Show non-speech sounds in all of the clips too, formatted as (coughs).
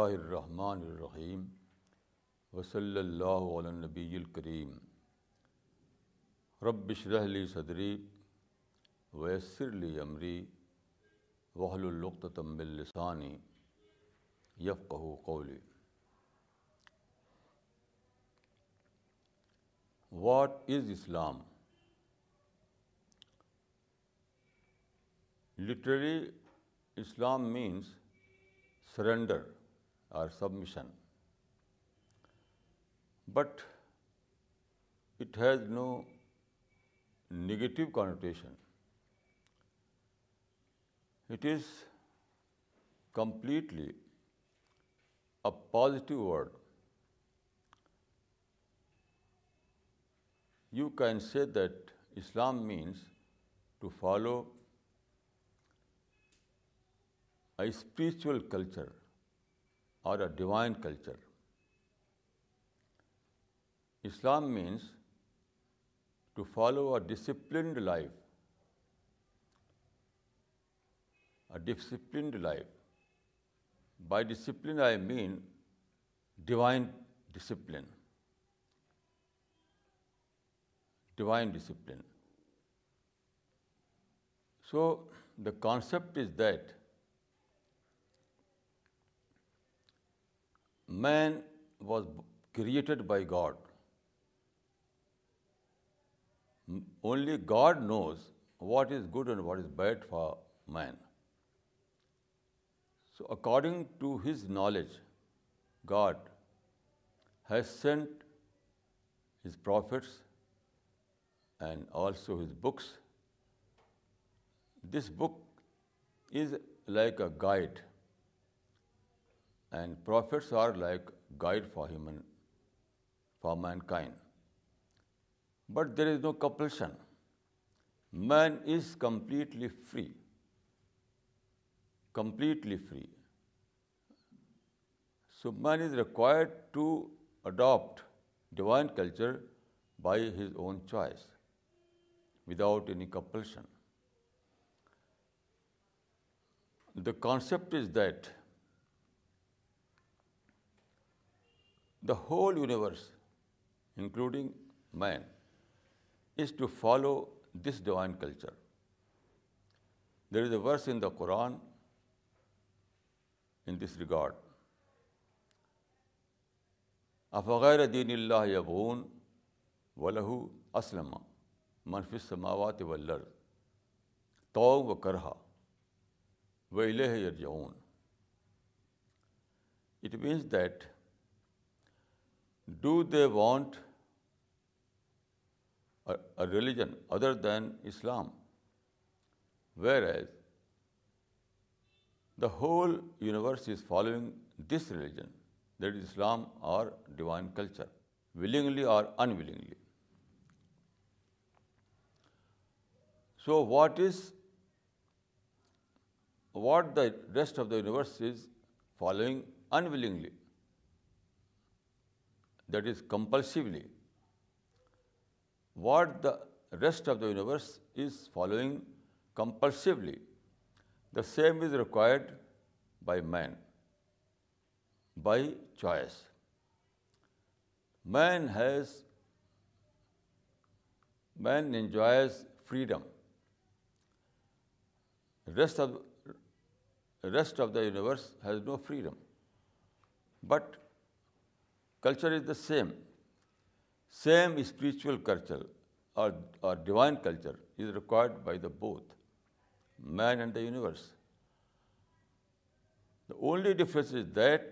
اللہ الرحمن الرحیم وصلی اللہ عل نبی الکریم شرح لی صدری ویسر لی عمری وحل القطم السانی یفقہ قولی what is Islam literally Islam means surrender or submission, but it has no negative connotation. It is completely a positive word. You can say that Islam means to follow a spiritual culture or a divine culture. Islam means to follow a disciplined life. A disciplined life. By discipline, I mean divine discipline. Divine discipline. So the concept is that man was created by God. Only God knows what is good and what is bad for man. So according to his knowledge, God has sent his prophets and also his books. This book is like a guide and prophets are like guide for mankind. But there is no compulsion. Man is completely free. So man is required to adopt divine culture by his own choice, without any compulsion. The concept is that the whole universe including man is to follow this divine culture there is a verse in the Quran in this regard افغیر دین اللہ یبون ولہ اسلم منفی و ولر تو و کرہا و یرجعون it means that do they want religion other than Islam whereas the whole universe is following this religion that is Islam or divine culture willingly or unwillingly so what is what the rest of the universe is following unwillingly that is compulsively what the rest of the universe is following compulsively, the same is required by man, by choice. Man enjoys freedom. Rest of the universe has no freedom. But culture is the same. Same spiritual culture or divine culture is required by the both man and the universe. The only difference is that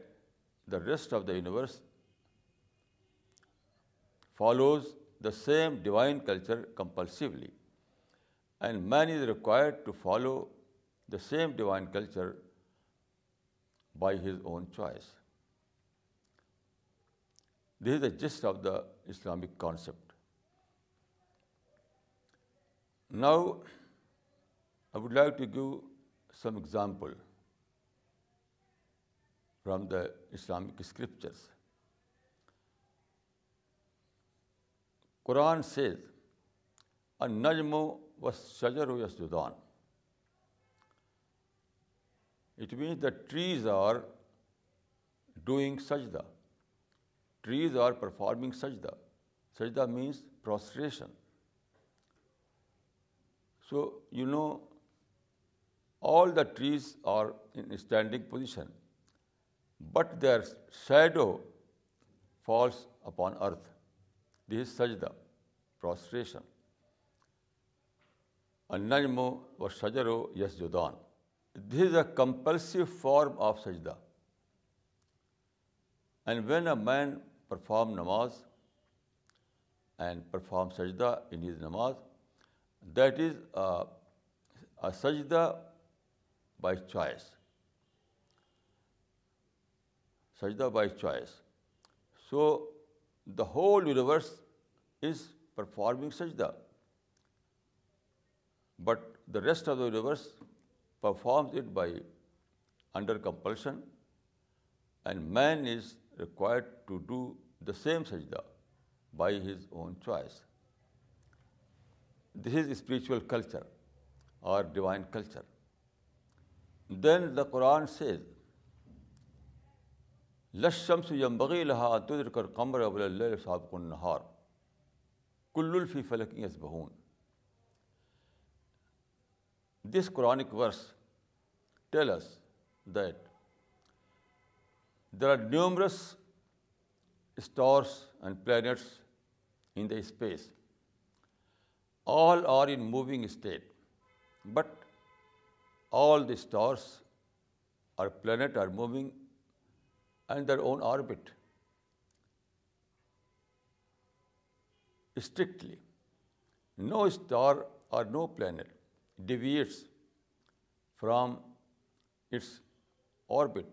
the rest of the universe follows the same divine culture compulsively, and man is required to follow the same divine culture by his own choice. This is the gist of the Islamic concept now I would like to give some example from the Islamic scriptures Quran says ا نجم و شجر و یسدان it means the trees are doing سجدہ trees are performing such the means prostration so you know all the trees are in standing position but they are shadow falls upon earth this is such prostration prostration و شجر و یس جدان this is a compulsory form of سجدا and when a man perform نماز and perform سجدہ in his نماز that is سجدہ by choice سجدہ by choice so the whole universe is performing سجدہ but the rest of the universe performs it by under compulsion and man is required to do the same سجدہ by his own choice this is spiritual culture or divine culture then the Quran says لشمس یم بغی تدر کر قمر اللہ صاحب کو نہار کل الفی بہون this Quranic verse tells that There are numerous stars and planets in the space. All are in moving state, but all the stars or planet are moving in their own orbit strictly. No star or no planet deviates from its orbit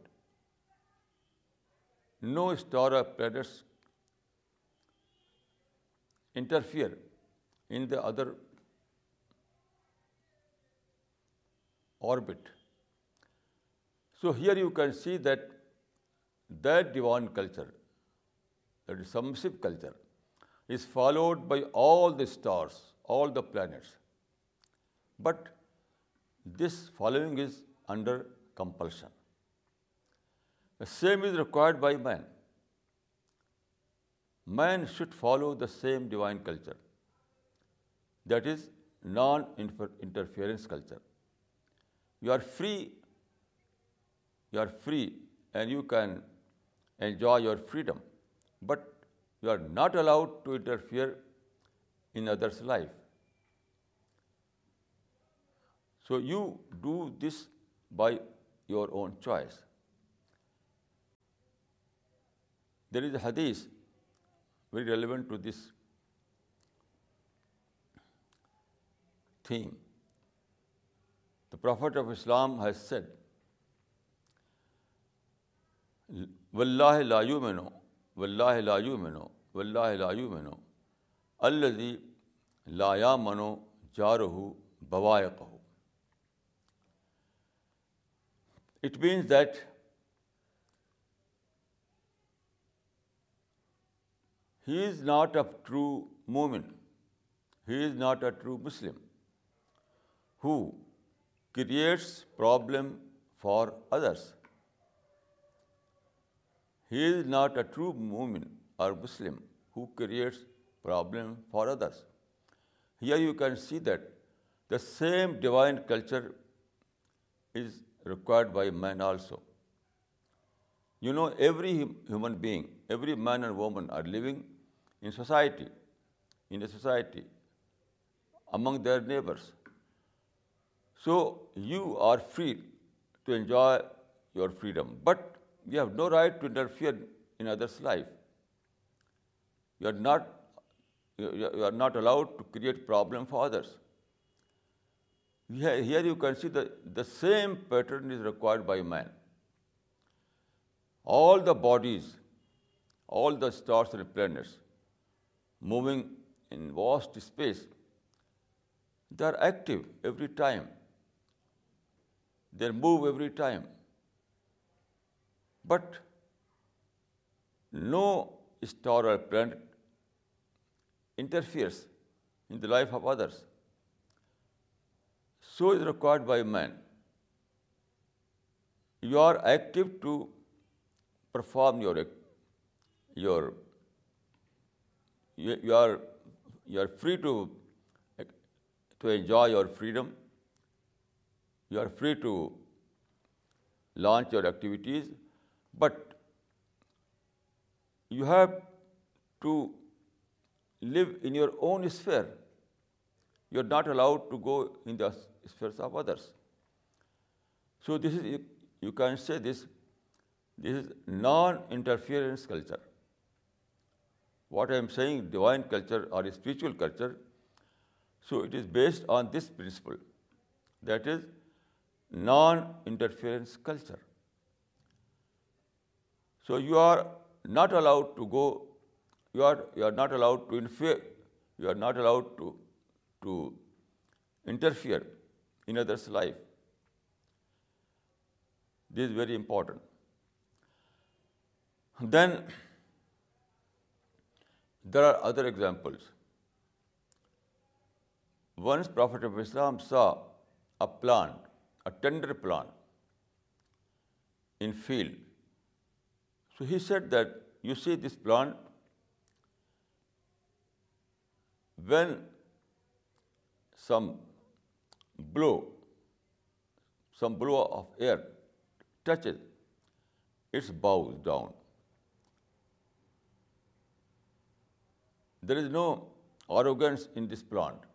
no star or planets interfere in the other orbit. So here you can see that the Divan culture, that is Samship culture, is followed by all the stars, all the planets. But this following is under compulsion. The same is required by man. Man should follow the same divine culture, that is non-interference culture. You are free and you can enjoy your freedom, but you are not allowed to interfere in others' life. So you do this by your own choice. There is حدیث very relevant to this theme the prophet of Islam has said ولہ لا you میں نو و اللہ live میں نو و اللہ live میں نو اللہ لایا منو جار ہو بوایا it means that he is not a true مومن he is not a true Muslim who creates problem for others he is not a true مومن or Muslim who creates problem for others here you can see that the same divine culture is required by man also you know every human being every man and woman are living in a society, among their neighbors. So you are free to enjoy your freedom, but you have no right to interfere in others' life. You are not allowed to create problem for others. Here you can see the same pattern is required by man. All the bodies, all the stars and planets moving in vast space, they are active every time. They move every time. But no star or planet interferes in the life of others. So is required by man. You are active to perform your you are free to enjoy your freedom. You are free to launch your activities, but you have to live in your own sphere. You are not allowed to go in the spheres of others. So this is, you can say this is non-interference culture what I am saying, divine culture or spiritual culture, so it is based on this principle, that is non-interference culture. So you are not allowed to go, you are not allowed to interfere, you are not allowed to interfere in others' life. This is very important. Then there are other examples. Once Prophet of Islam saw a plant, a tender plant in field. So he said that, you see this plant, when some blow of air touches, it bows down. There is no arrogance in this plant.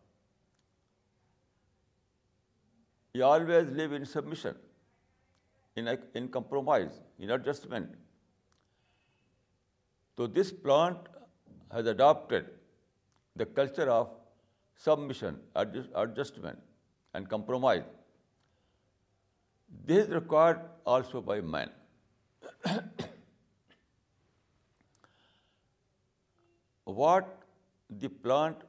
He always lives in submission, in compromise, in adjustment. So this plant has adopted the culture of submission, adjustment, and compromise. This is required also by man. (coughs) What the plant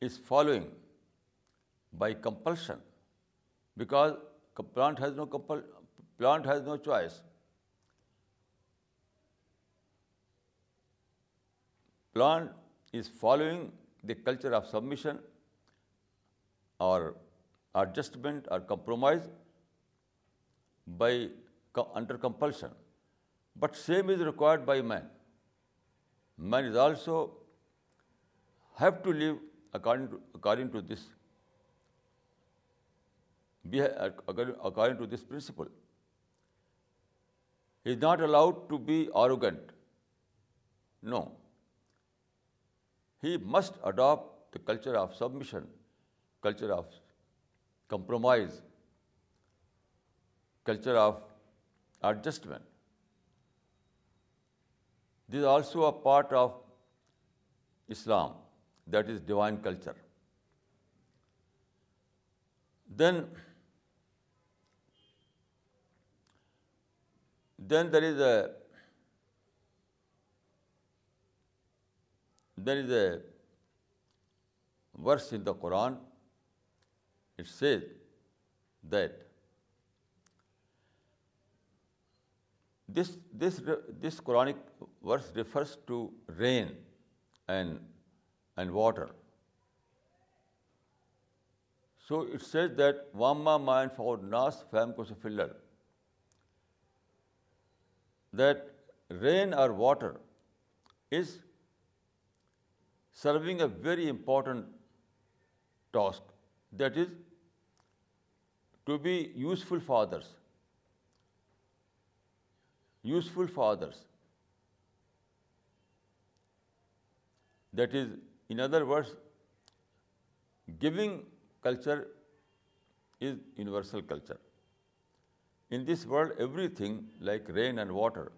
is following by compulsion, because plant has no choice. Plant is following the culture of submission or adjustment or compromise by under compulsion. But same is required by man. Man is also have to live according to this principle. He is not allowed to be arrogant. No. He must adopt the culture of submission, culture of compromise, culture of adjustment. This is also a part of Islam. That is divine culture. Then there is a verse in the Quran. It says that this Quranic verse refers to rain and and water so it says that واما ما mind فاور ناس فیم کو filler that rain or water is serving a very important task that is to be useful for others useful for others that is In other words, giving culture is universal culture. In this world, everything like rain and water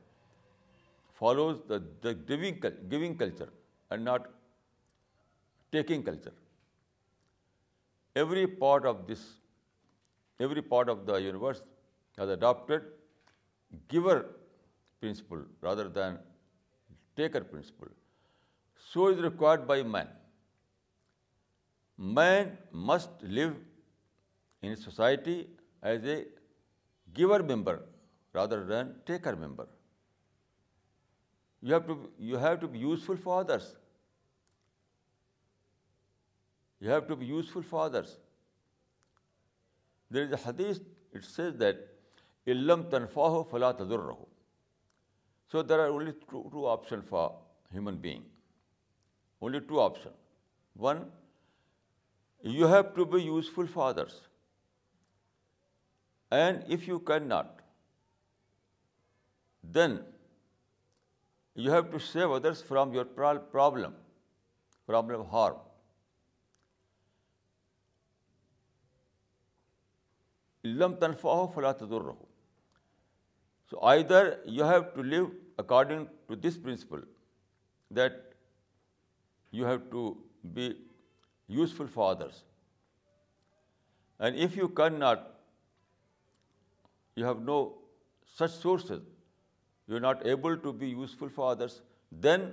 follows the giving culture and not taking culture. Every part of the universe has adopted giver principle rather than taker principle. So is required by man man must live in society as a giver member rather than taker member you have to you have to be useful for others you have to be useful for others there is a حدیث it says that علم ہو فلاں تدر رہو so there are only two option for human being only two option one you have to be useful for others and if you can not then you have to save others from your problem problem harm لم تنفاہ فلاح تذر رہو so either you have to live according to this principle that you have to be useful for others. And if you cannot, you have no such sources, you are not able to be useful for others, then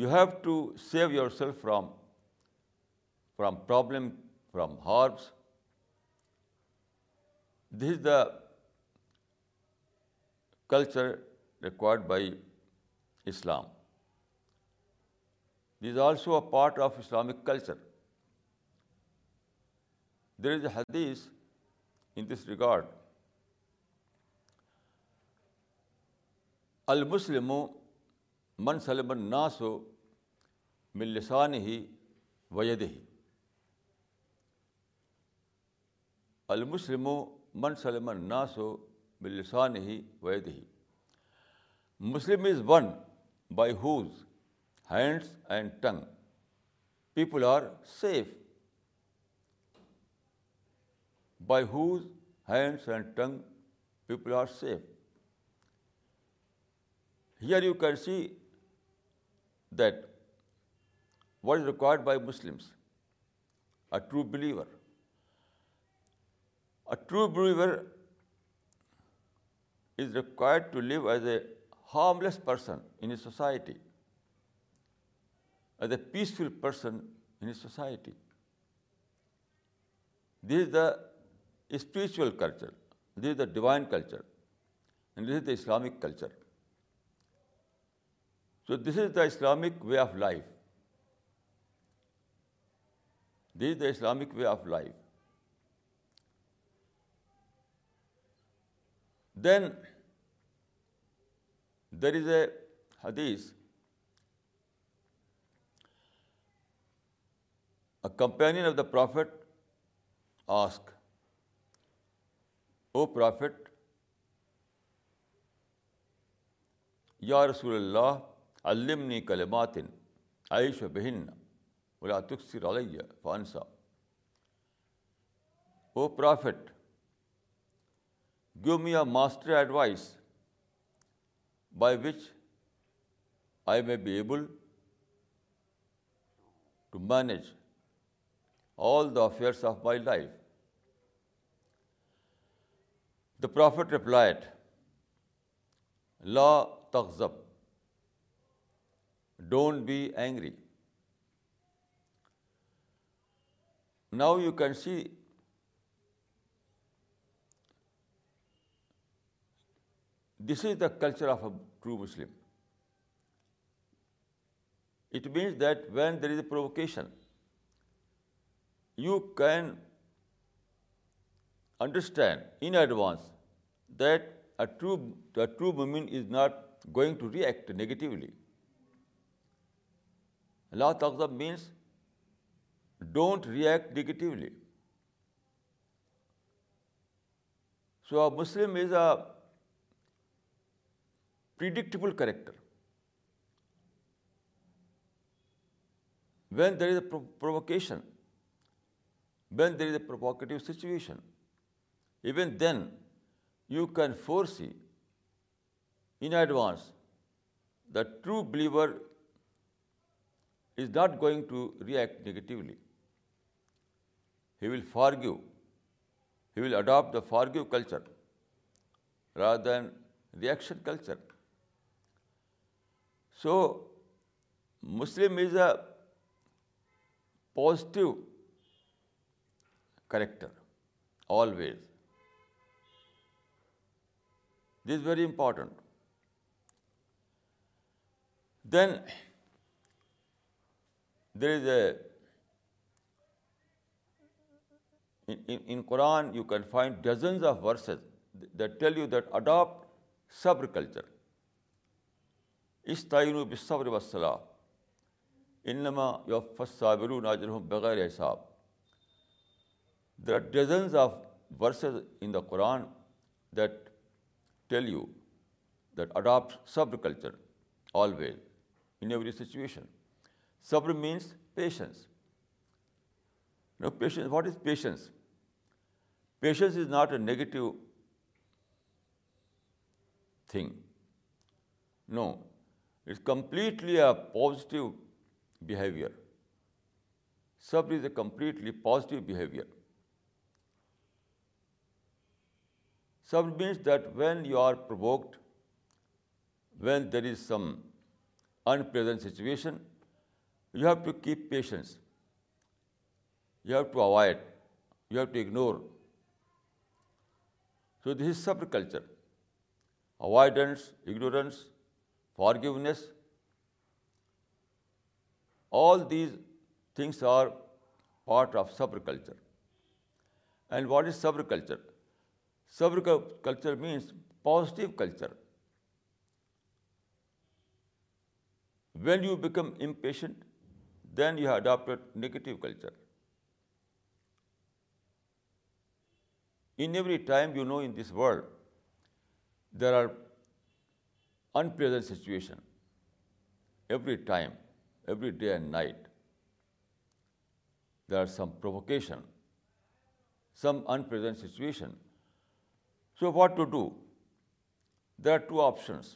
you have to save yourself from problem, from harms. This is the culture required by Islam. The is also a part of Islamic culture there is a حدیث in this regard المسلم من سلم الناس من لسان ہی وید ہی المسلم من سلم الناس من لسان ہی Veda he Muslim is one by whose hands and tongue. People are safe. By whose hands and tongue people are safe? Here you can see that what is required by Muslims, a true believer. A true believer is required to live as a harmless person in a society as a peaceful person in his society. This is the spiritual culture. This is the divine culture. And this is the Islamic culture. So this is the Islamic way of life. This is the Islamic way of life. Then there is a hadith companion of the prophet ask O prophet یا رسول اللہ علمنی کلمات عیش و بہن ولا علیہ فانسا O prophet give me master advice by which I may be able to manage all the affairs of my life." The Prophet replied, "La taghzab, don't be angry." Now you can see this is the culture of a true Muslim. It means that when there is a provocation, you can understand in advance that a true mu'min is not going to react negatively. La taqzab means don't react negatively. So a Muslim is a predictable character. When there is a provocation, when there is a provocative situation. Even then, you can foresee in advance the true believer is not going to react negatively. He will forgive. He will adopt the forgive culture rather than reaction culture. So, Muslim is a positive character always this very important then there is a in Quran you can find dozens of verses that tell you that adapt صبر culture اس تعین بصبر انما یو فصابر ناجر ہوں بغیر حساب are dozens of verses in the Quran that tell you that adapt صبر culture always in every situation صبر means patience no patience what is patience patience is not a negative thing no it's completely a positive behaviour سبر is a completely positive behaviour Sabr means that when you are provoked, when there is some unpleasant situation, you have to keep patience. You have to avoid. You have to ignore. So this is sabr culture. Avoidance, ignorance, forgiveness, all these things are part of sabr culture. And what is sabr culture? صبر کا culture means positive culture when you become impatient then you have adopted negative culture in every time you know in this world there are unpleasant situation every time every day and night there are some provocation some unpleasant situation so what to do there are two options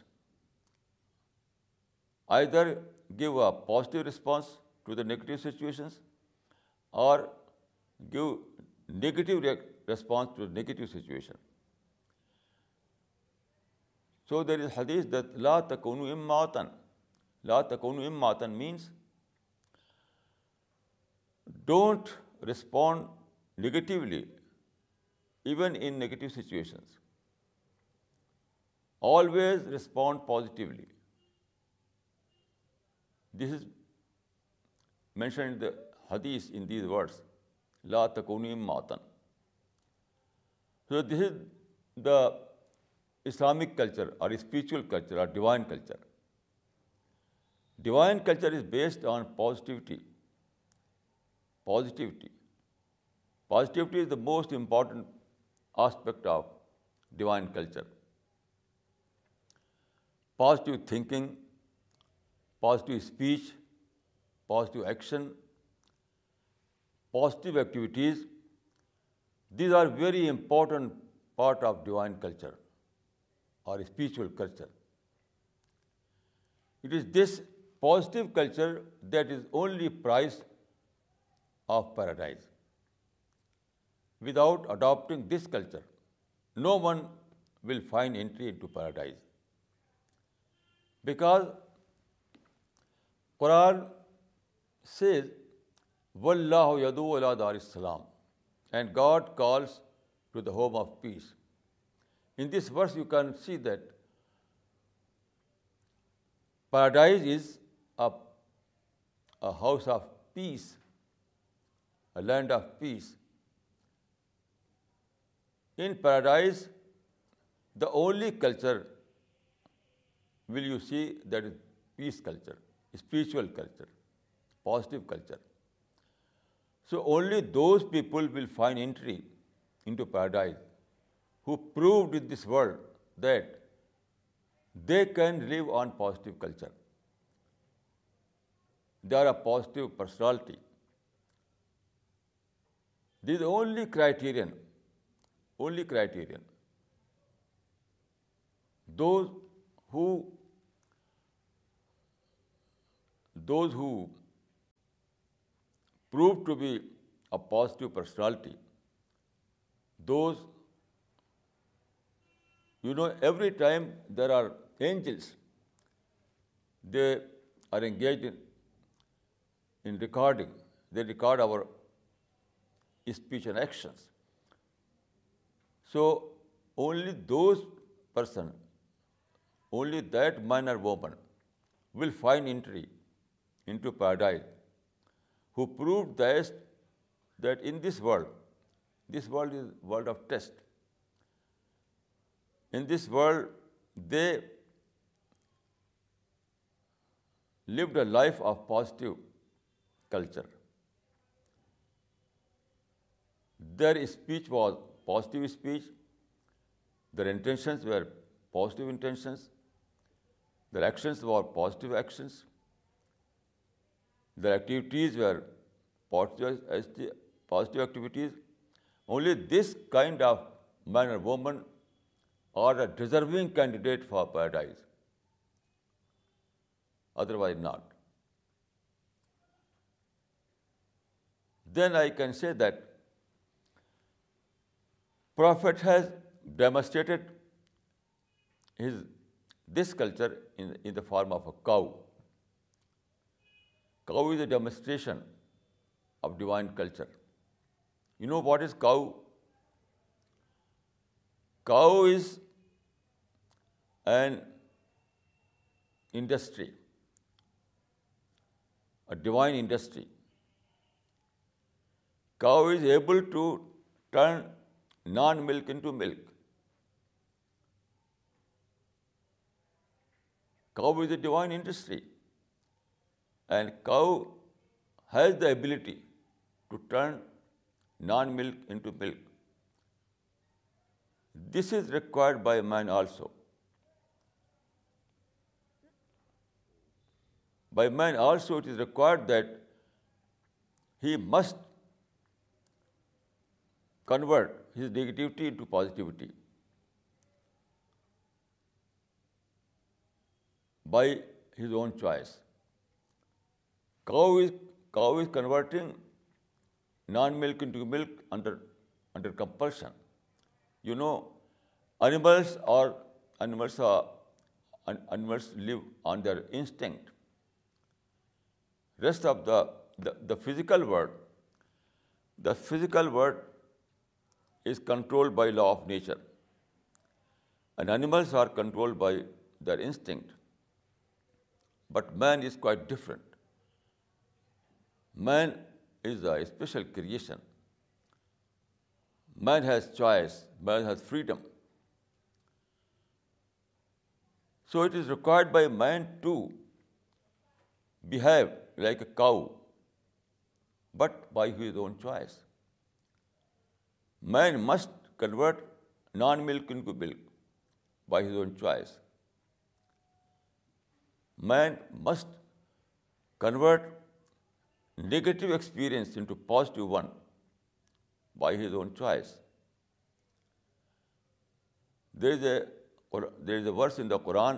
either give a positive response to the negative situations or give negative response to the negative situation so there is حدیث د لا تکون ام ماتن لا تکون ام ماتن means don't respond negatively even in negative situations always respond positively this is mention the حدیث ان دیز ورڈس لا تکونی ماتن so this is the Islamic culture or spiritual culture or divine culture divine culture is based on positivity positivity positivity is the most important aspect of divine culture. Positive thinking, positive speech, positive action, positive activities, these are very important part of divine culture or spiritual culture. It is this positive culture that is only prize of paradise. Without adopting this culture no one will find entry into paradise because Quran says و اللہ یدو اللہ دار السلام and God calls to the home of peace in this verse you can see that paradise is a house of peace a land of peace In paradise, the only culture will you see that is peace culture, spiritual culture, positive culture. So only those people will find entry into paradise who proved in this world that they can live on positive culture. They are a positive personality. This is the only criterion only criterion. Those who prove to be a positive personality, those, you know, every time there are angels, they are engaged in recording. They record our speech and actions. So only those person, only that man or woman will find entry into paradise who proved that in this world is world of test. In this world, they lived a life of positive culture. Their speech was positive speech, their intentions were positive intentions, their actions were positive actions, their activities were positive activities. Only this kind of man or woman are a deserving candidate for paradise, otherwise not. Then I can say that Prophet has demonstrated this culture in the form of a cow. Cow is a demonstration of divine culture. You know what is cow? Cow is an industry, a divine industry. Cow is able to turn non-milk into milk. Cow is a divine industry, and cow has the ability to turn non-milk into milk. This is required by man also. By man also it is required that he must convert his negativity into positivity by his own choice. Cow is converting non-milk into milk under compulsion. You know, animals live on their instinct. Rest of the physical world is controlled by law of nature, and animals are controlled by their instinct. But man is quite different. Man is a special creation. Man has choice, man has freedom. So it is required by man to behave like a cow, but by his own choice. Man must convert non milk in milk by his own choice man must convert negative experience in positive one by his own choice there is a there is a verse in the Quran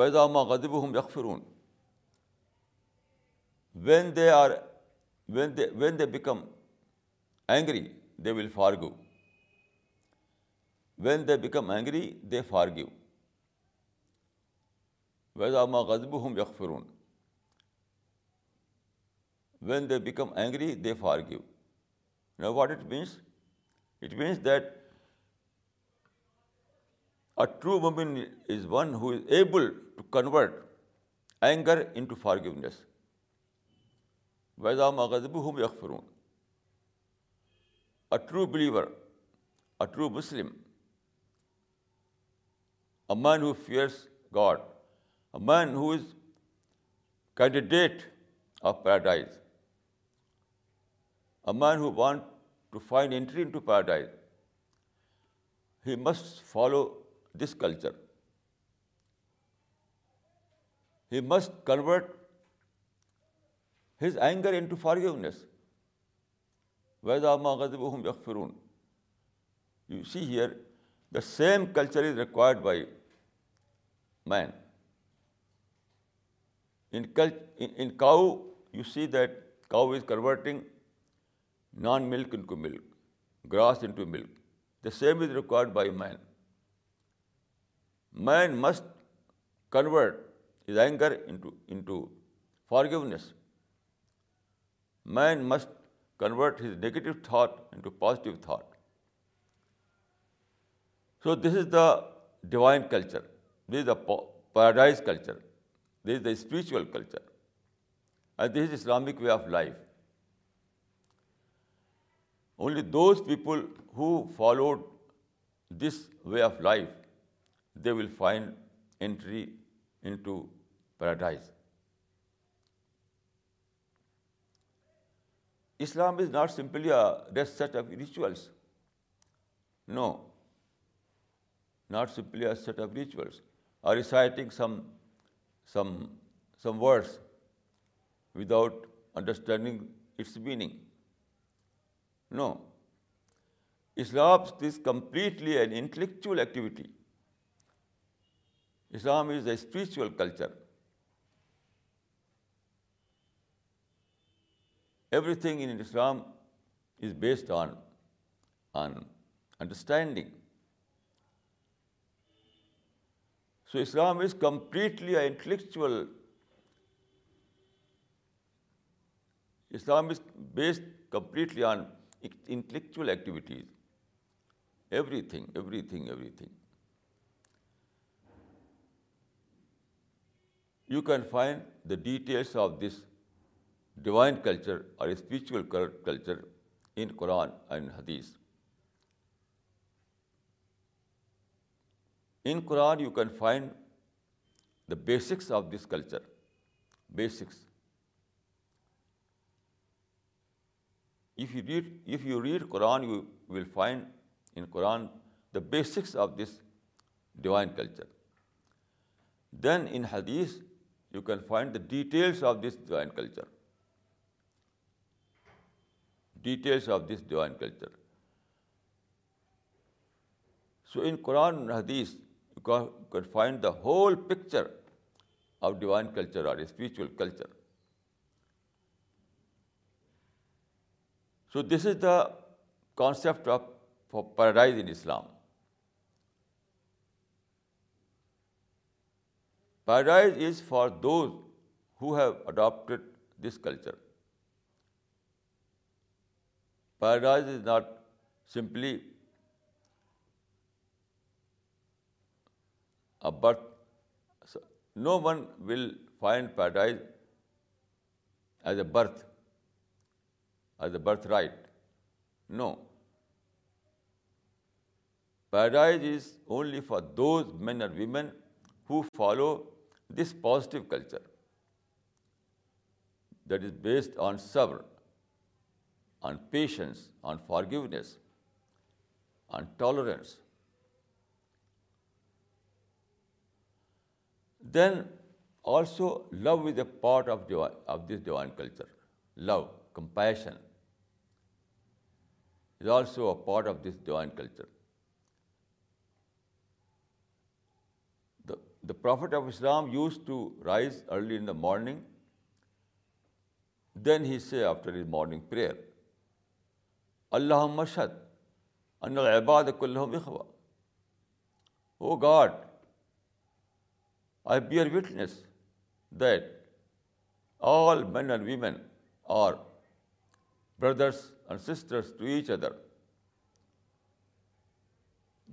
ویدام غدب ہم یکفرون when they are when they when they become angry they will forgive when they become angry they forgive Veda آ غزب ہوم یقفرون when they become angry they forgive now what it means it means that a true woman is one who is able to convert anger into forgiveness Veda ماغزبو ہوم یق فرون a true believer, a true Muslim, a man who fears God, a man who is candidate of paradise, a man who wants to find entry into paradise, he must follow this culture. He must convert his anger into forgiveness. غذب ویدام یکفرون you see here the same culture is required by man in in cow you see that cow is converting non milk into milk grass into milk the same is required by man man must convert his anger into forgiveness man must convert his negative thought into positive thought. So this is the divine culture. This is the paradise culture. This is the spiritual culture. And this is Islamic way of life. Only those people who followed this way of life, they will find entry into paradise. Islam is not simply a set of rituals. No, not simply a set of rituals or reciting some words without understanding its meaning. No, Islam is completely an intellectual activity. Islam is a spiritual culture. Everything in Islam is based on understanding. So Islam is completely an intellectual. Islam is based completely on intellectual activities. Everything. You can find the details of this divine culture or spiritual culture in Quran and Hadith in Quran you can find the basics of this culture basics if you read if you read Quran you will find in Quran the basics of this divine culture then in Hadith you can find the details of this divine culture details of this divine culture. So in Quran and Hadith, you can find the whole picture of divine culture or spiritual culture. So this is the concept of paradise in Islam. Paradise is for those who have adopted this culture. Paradise is not simply a birth. So no one will find paradise as a birth, as a birthright. No. Paradise is only for those men or women who follow this positive culture that is based on sabr, on patience, on forgiveness, on tolerance. Then also love is a part of this divine culture. Love, compassion is also a part of this divine culture. The Prophet of Islam used to rise early in the morning. Then he say after his morning prayer, اللہ مشد ان عباد اخوا O God I bear witness that all men and women are brothers and sisters to each other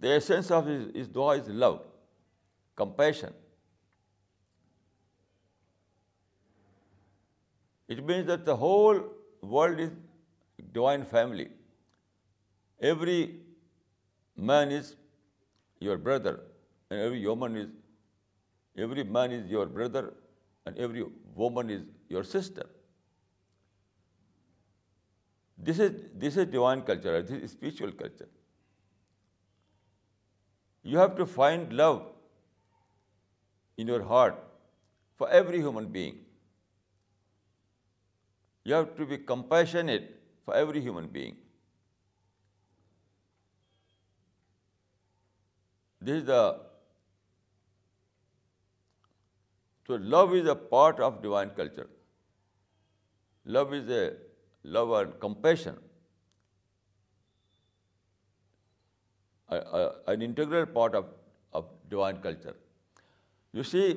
the essence of his dua is love compassion it means that the whole world is divine family Every man is your brother, and every woman is, every man is your brother, and every woman is your sister. This is divine culture, this is spiritual culture. You have to find love in your heart for every human being. You have to be compassionate for every human being. This is the, so love is a part of divine culture. Love is a love and compassion, an integral part of divine culture. You see,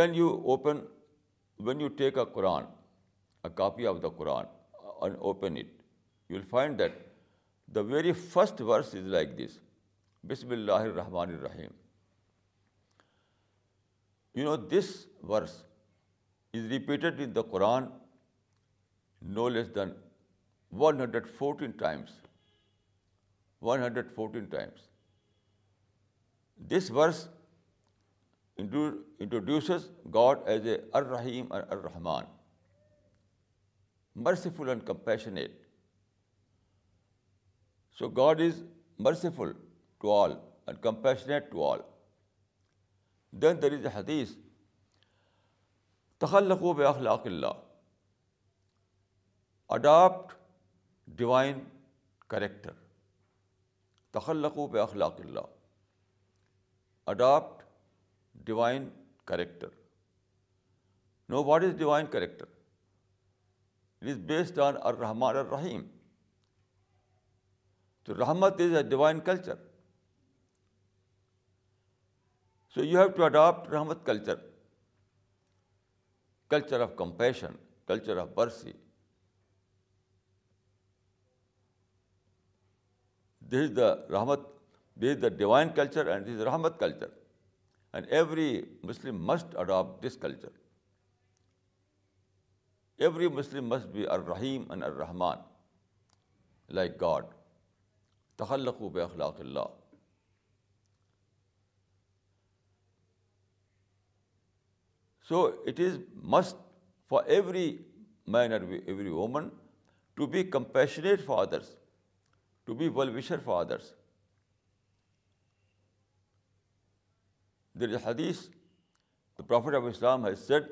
when you take a Quran, a copy of the Quran, and open it, you will find that the very first verse is like this. بسم اللہ الرحمن الرحیم you know this verse is repeated in the Quran no less than one hundred fourteen times one hundred fourteen times this verse introduces God as a الرحیم رحیم and merciful and compassionate so God is merciful to all and compassionate to all then there is a Hadith و اخلاق اللہ adapt divine character تخلق و اخلاق اللہ adopt divine character now what is divine character it is based on الرحمٰن الرحیم تو rahmat is a divine culture so you have to adopt rahmat culture culture of compassion culture of mercy this is the rahmat this is the divine culture and this rahmat culture and every Muslim must adopt this culture every Muslim must be الرحیم and الرحمان like God تخلق بے اخلاق اللہ so it is must for every man or every woman to be compassionate for others to be well wisher for others there is Hadith the prophet of Islam has said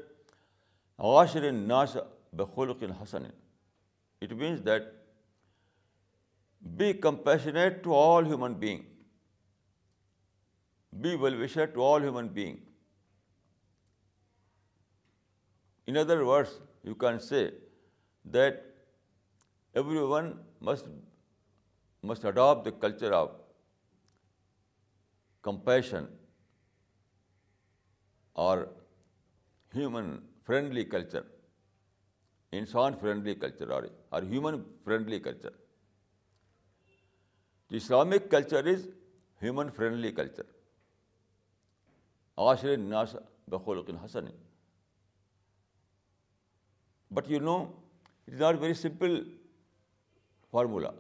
washer ناش بخلق حسن it means that be compassionate to all human being be well wisher to all human being in other words you can say that everyone must must adopt the culture of compassion or human friendly culture انسان friendly culture or or human friendly culture Islamic culture is human friendly culture آشر ناشا بخول حسن But you know, it is not a very simple formula.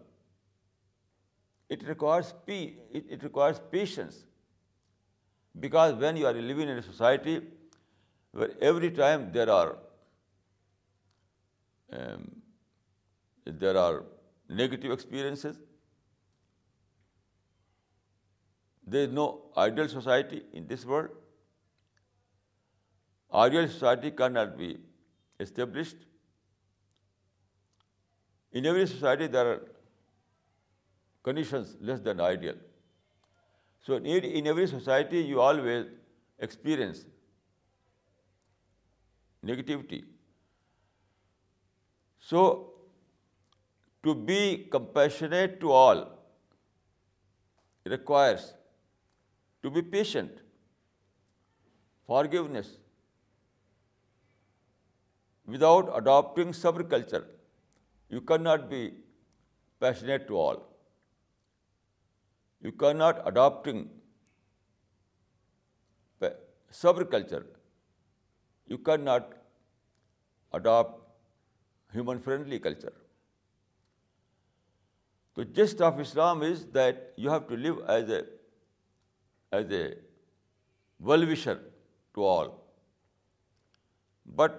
It requires patience, because when you are living in a society where every time there are um, negative experiences, there is no ideal society in this world. Ideal society cannot be established. In every society, there are conditions less than ideal. So in every society, you always experience negativity. So, to be compassionate to all requires to be patient, forgiveness, without adopting some culture. You cannot be passionate to all. You cannot adopting subculture. You cannot adopt human-friendly culture. The gist of Islam is that you have to live as a well-wisher to all. But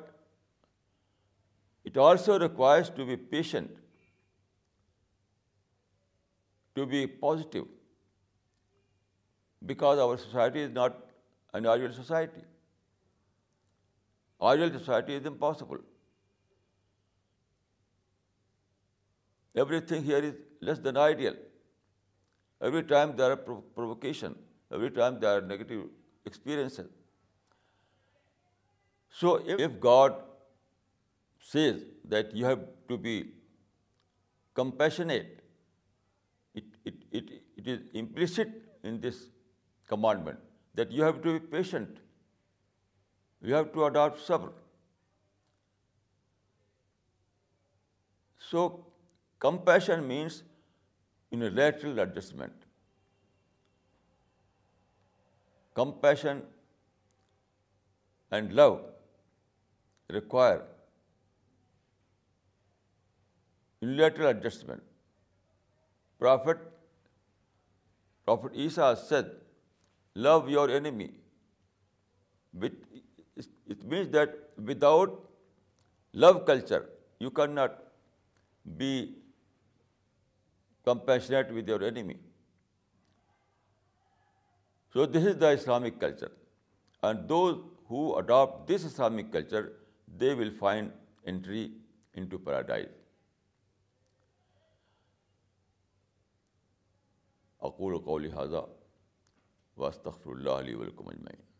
it also requires to be patient, to be positive, because our society is not an ideal society. Ideal society is impossible. Everything here is less than ideal. Every time there are provocation, every time there are negative experiences. So if God says that you have to be compassionate, it is implicit in this commandment that you have to be patient, you have to adopt sabr. So compassion means unilateral adjustment. Compassion and love require unilateral adjustment. Prophet Isa said, love your enemy. It means that without love culture, you cannot be compassionate with your enemy. So this is the Islamic culture. And those who adopt this Islamic culture, they will find entry into paradise. عقور کو حاضہ وسط اللہ علیہ ولکم اجمعین